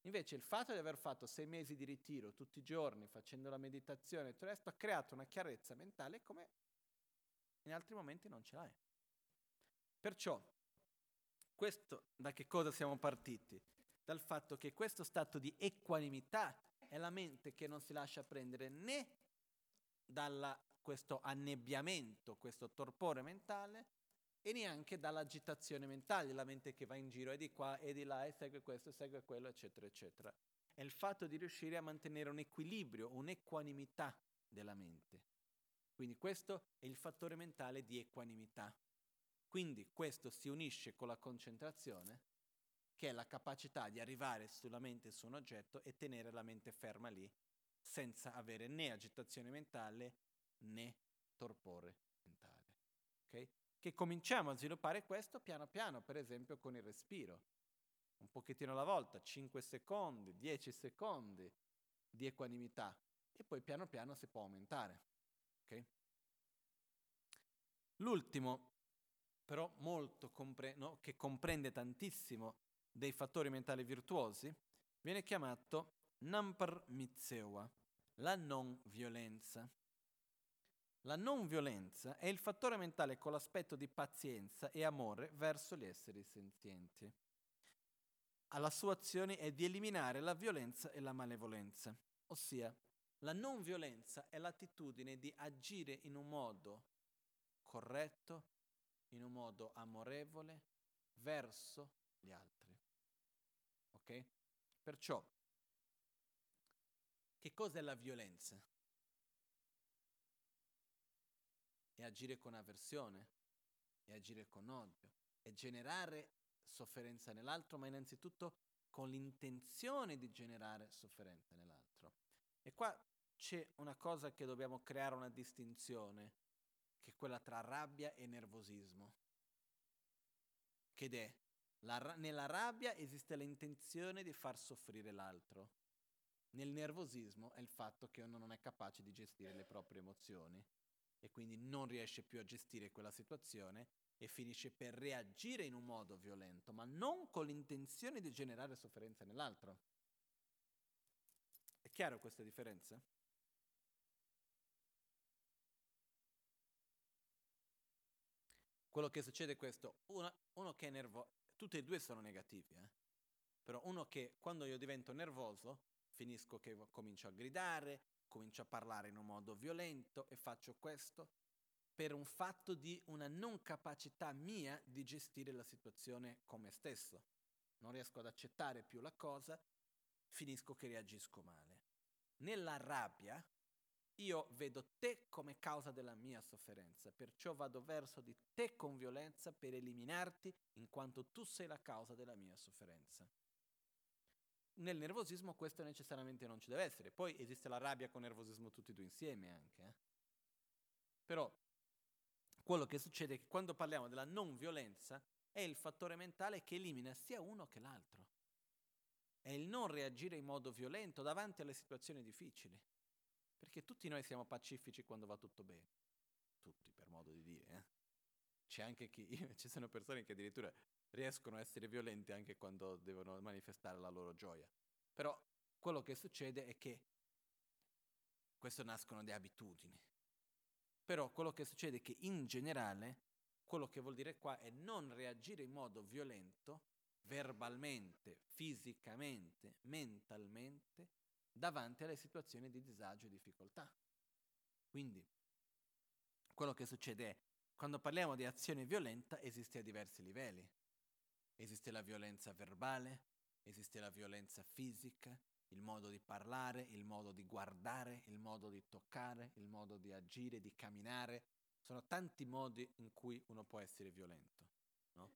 Invece il fatto di aver fatto sei mesi di ritiro tutti i giorni, facendo la meditazione e tutto il resto, ha creato una chiarezza mentale come in altri momenti non ce l'hai. Perciò questo da che cosa siamo partiti? Dal fatto che questo stato di equanimità è la mente che non si lascia prendere né da questo annebbiamento, questo torpore mentale, e neanche dall'agitazione mentale, la mente che va in giro e di qua e di là e segue questo segue quello, eccetera, eccetera. È il fatto di riuscire a mantenere un equilibrio, un'equanimità della mente. Quindi questo è il fattore mentale di equanimità. Quindi questo si unisce con la concentrazione, che è la capacità di arrivare sulla mente su un oggetto e tenere la mente ferma lì, senza avere né agitazione mentale né torpore mentale. Okay? Che cominciamo a sviluppare questo piano piano, per esempio con il respiro. Un pochettino alla volta, 5 secondi, 10 secondi di equanimità e poi piano piano si può aumentare. Okay? L'ultimo però molto compre- no, che comprende tantissimo dei fattori mentali virtuosi, viene chiamato Nampar Mitsewa, la non violenza. La non violenza è il fattore mentale con l'aspetto di pazienza e amore verso gli esseri senzienti. La sua azione è di eliminare la violenza e la malevolenza, ossia la non violenza è l'attitudine di agire in un modo corretto, in un modo amorevole verso gli altri. Ok? Perciò, che cos'è la violenza? È agire con avversione, è agire con odio, è generare sofferenza nell'altro, ma innanzitutto con l'intenzione di generare sofferenza nell'altro. E qua c'è una cosa che dobbiamo creare una distinzione che è quella tra rabbia e nervosismo. Che è, la, nella rabbia esiste l'intenzione di far soffrire l'altro. Nel nervosismo è il fatto che uno non è capace di gestire le proprie emozioni e quindi non riesce più a gestire quella situazione e finisce per reagire in un modo violento, ma non con l'intenzione di generare sofferenza nell'altro. È chiaro questa differenza? Quello che succede è questo, uno, uno che è nervoso, tutti e due sono negativi, eh? però uno che quando io divento nervoso finisco che comincio a gridare, comincio a parlare in un modo violento e faccio questo per un fatto di una non capacità mia di gestire la situazione con me stesso. Non riesco ad accettare più la cosa, finisco che reagisco male. Nella rabbia io vedo te come causa della mia sofferenza, perciò vado verso di te con violenza per eliminarti in quanto tu sei la causa della mia sofferenza. Nel nervosismo questo necessariamente non ci deve essere, poi esiste la rabbia con nervosismo tutti e due insieme anche. Eh? Però quello che succede è che quando parliamo della non violenza è il fattore mentale che elimina sia uno che l'altro. È il non reagire in modo violento davanti alle situazioni difficili. Perché tutti noi siamo pacifici quando va tutto bene. Tutti, per modo di dire. Eh? C'è anche chi, ci sono persone che addirittura riescono a essere violenti anche quando devono manifestare la loro gioia. Però quello che succede è che questo nascono di abitudini. Però quello che succede è che in generale, quello che vuol dire qua è non reagire in modo violento, verbalmente, fisicamente, mentalmente, davanti alle situazioni di disagio e difficoltà. Quindi, quello che succede è, quando parliamo di azione violenta, esiste a diversi livelli. Esiste la violenza verbale, esiste la violenza fisica, il modo di parlare, il modo di guardare, il modo di toccare, il modo di agire, di camminare. Sono tanti modi in cui uno può essere violento. No?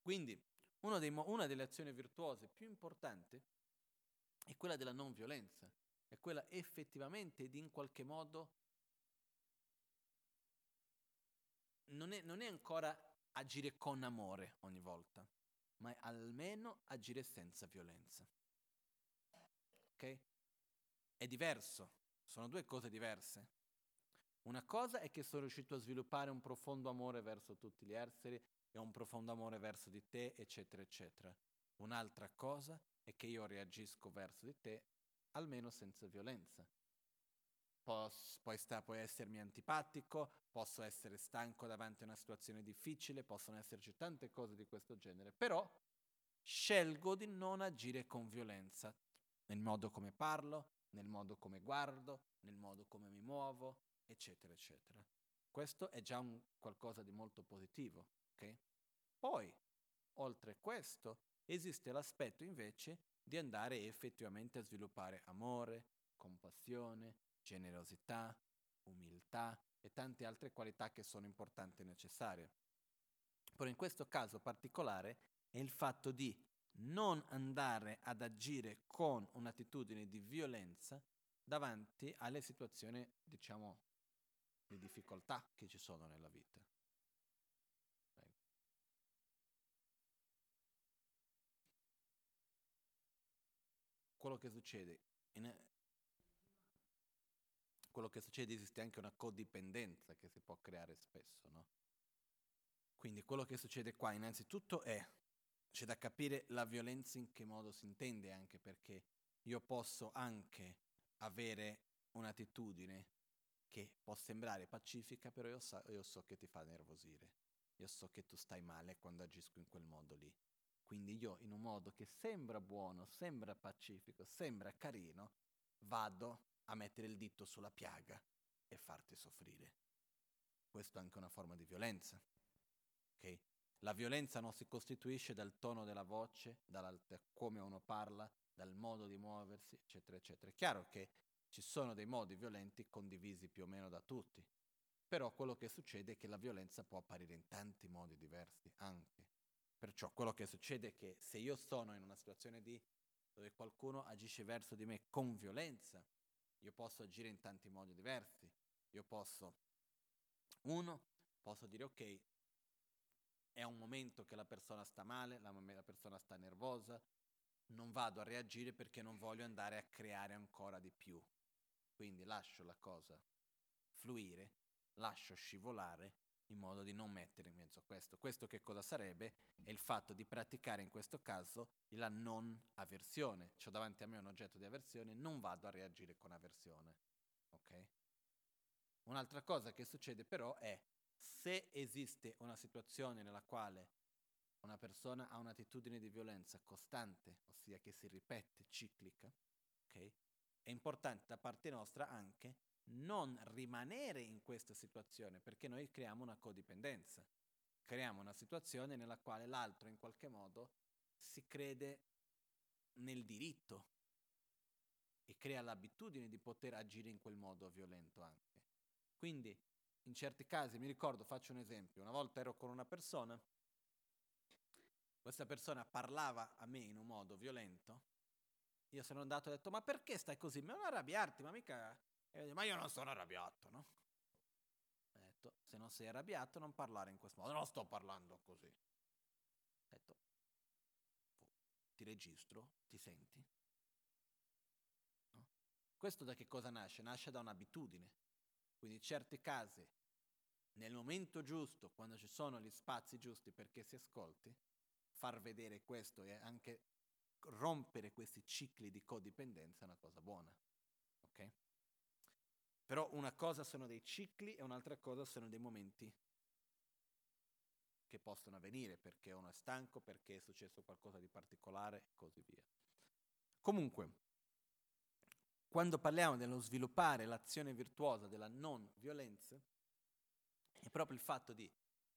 Quindi, mo- una delle azioni virtuose più importanti è quella della non violenza, è quella effettivamente di in qualche modo non è, non è ancora agire con amore ogni volta, ma è almeno agire senza violenza. Ok? È diverso, sono due cose diverse. Una cosa è che sono riuscito a sviluppare un profondo amore verso tutti gli esseri e un profondo amore verso di te, eccetera, eccetera. Un'altra cosa è che io reagisco verso di te almeno senza violenza. Pos, poi sta, puoi essermi antipatico, posso essere stanco davanti a una situazione difficile, possono esserci tante cose di questo genere, però scelgo di non agire con violenza nel modo come parlo, nel modo come guardo, nel modo come mi muovo, eccetera, eccetera. Questo è già un qualcosa di molto positivo, ok? Poi, oltre a questo, esiste l'aspetto invece di andare effettivamente a sviluppare amore, compassione, generosità, umiltà e tante altre qualità che sono importanti e necessarie. Però in questo caso particolare è il fatto di non andare ad agire con un'attitudine di violenza davanti alle situazioni, diciamo, di difficoltà che ci sono nella vita. Quello che succede, in, quello che succede esiste anche una codipendenza che si può creare spesso, no? Quindi quello che succede qua innanzitutto è, c'è da capire la violenza in che modo si intende anche perché io posso anche avere un'attitudine che può sembrare pacifica, però io so, io so che ti fa nervosire, io so che tu stai male quando agisco in quel modo lì. Quindi io in un modo che sembra buono, sembra pacifico, sembra carino, vado a mettere il dito sulla piaga e farti soffrire. Questo è anche una forma di violenza. Okay? La violenza non si costituisce dal tono della voce, da come uno parla, dal modo di muoversi, eccetera, eccetera. È chiaro che ci sono dei modi violenti condivisi più o meno da tutti, però quello che succede è che la violenza può apparire in tanti modi diversi anche. Perciò quello che succede è che se io sono in una situazione di, dove qualcuno agisce verso di me con violenza, io posso agire in tanti modi diversi. Io posso, uno, posso dire ok, è un momento che la persona sta male, la, la persona sta nervosa, non vado a reagire perché non voglio andare a creare ancora di più. Quindi lascio la cosa fluire, lascio scivolare in modo di non mettere in mezzo a questo. Questo che cosa sarebbe? È il fatto di praticare in questo caso la non avversione. C'ho davanti a me un oggetto di avversione, non vado a reagire con avversione. Ok? Un'altra cosa che succede però è se esiste una situazione nella quale una persona ha un'attitudine di violenza costante, ossia che si ripete, ciclica, okay, è importante da parte nostra anche non rimanere in questa situazione, perché noi creiamo una codipendenza, creiamo una situazione nella quale l'altro in qualche modo si crede nel diritto e crea l'abitudine di poter agire in quel modo violento anche. Quindi in certi casi, mi ricordo, faccio un esempio, una volta ero con una persona, questa persona parlava a me in un modo violento, io sono andato e ho detto ma perché stai così? Ma non arrabbiarti, ma mica... ma io non sono arrabbiato, no? Ho detto se non sei arrabbiato non parlare in questo modo, non sto parlando così. Ho detto ti registro, ti senti? No? Questo da che cosa nasce? Nasce da un'abitudine. Quindi in certi casi, nel momento giusto, quando ci sono gli spazi giusti perché si ascolti, far vedere questo e anche rompere questi cicli di codipendenza è una cosa buona. Ok? Però una cosa sono dei cicli e un'altra cosa sono dei momenti che possono avvenire perché uno è stanco, perché è successo qualcosa di particolare e così via. Comunque, quando parliamo dello sviluppare l'azione virtuosa della non violenza, è proprio il fatto di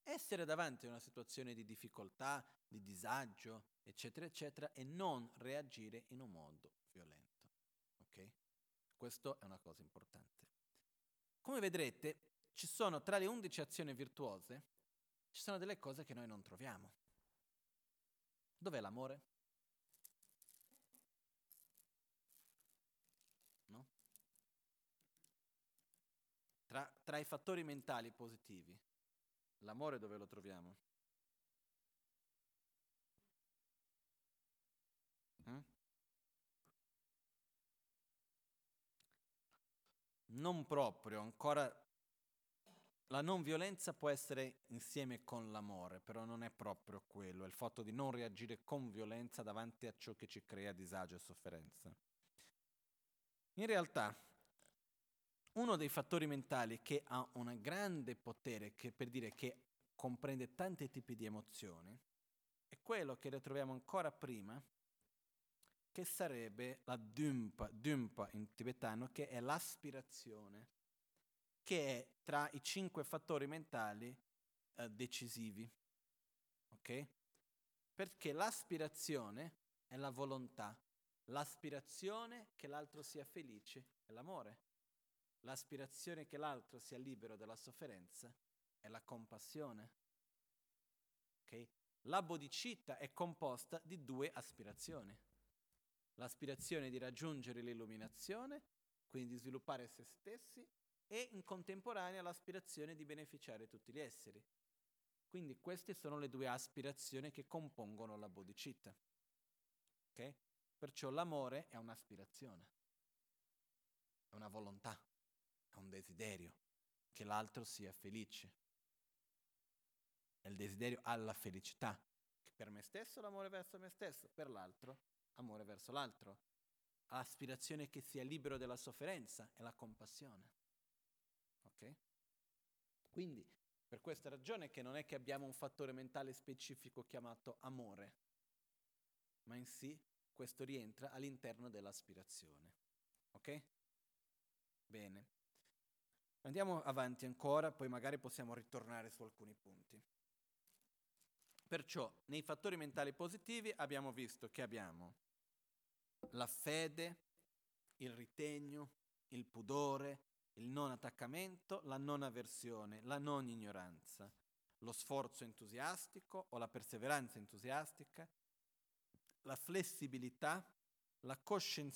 essere davanti a una situazione di difficoltà, di disagio, eccetera, eccetera, e non reagire in un modo violento. Ok? Questo è una cosa importante. Come vedrete, ci sono tra le 11 azioni virtuose, ci sono delle cose che noi non troviamo. Dov'è l'amore? No? Tra, tra i fattori mentali positivi, l'amore dove lo troviamo? Non proprio, ancora la non violenza può essere insieme con l'amore, però non è proprio quello, è il fatto di non reagire con violenza davanti a ciò che ci crea disagio e sofferenza. In realtà, uno dei fattori mentali che ha un grande potere, che per dire che comprende tanti tipi di emozioni, è quello che ritroviamo ancora prima, che sarebbe la dumpa, dumpa in tibetano, che è l'aspirazione che è tra i cinque fattori mentali eh, decisivi. Ok? Perché l'aspirazione è la volontà, l'aspirazione che l'altro sia felice è l'amore, l'aspirazione che l'altro sia libero dalla sofferenza è la compassione. Okay? La bodhicitta è composta di due aspirazioni. L'aspirazione di raggiungere l'illuminazione, quindi di sviluppare se stessi, e in contemporanea l'aspirazione di beneficiare tutti gli esseri. Quindi queste sono le due aspirazioni che compongono la bodhicitta. Okay? Perciò l'amore è un'aspirazione, è una volontà, è un desiderio che l'altro sia felice. È il desiderio alla felicità. Per me stesso l'amore verso me stesso, per l'altro amore verso l'altro. L'aspirazione che sia libero dalla sofferenza è la compassione. Ok? Quindi, per questa ragione che non è che abbiamo un fattore mentale specifico chiamato amore, ma in sì questo rientra all'interno dell'aspirazione. Ok? Bene. Andiamo avanti ancora, poi magari possiamo ritornare su alcuni punti. Perciò, nei fattori mentali positivi abbiamo visto che abbiamo la fede, il ritegno, il pudore, il non attaccamento, la non avversione, la non ignoranza, lo sforzo entusiastico o la perseveranza entusiastica, la flessibilità, la coscienziosità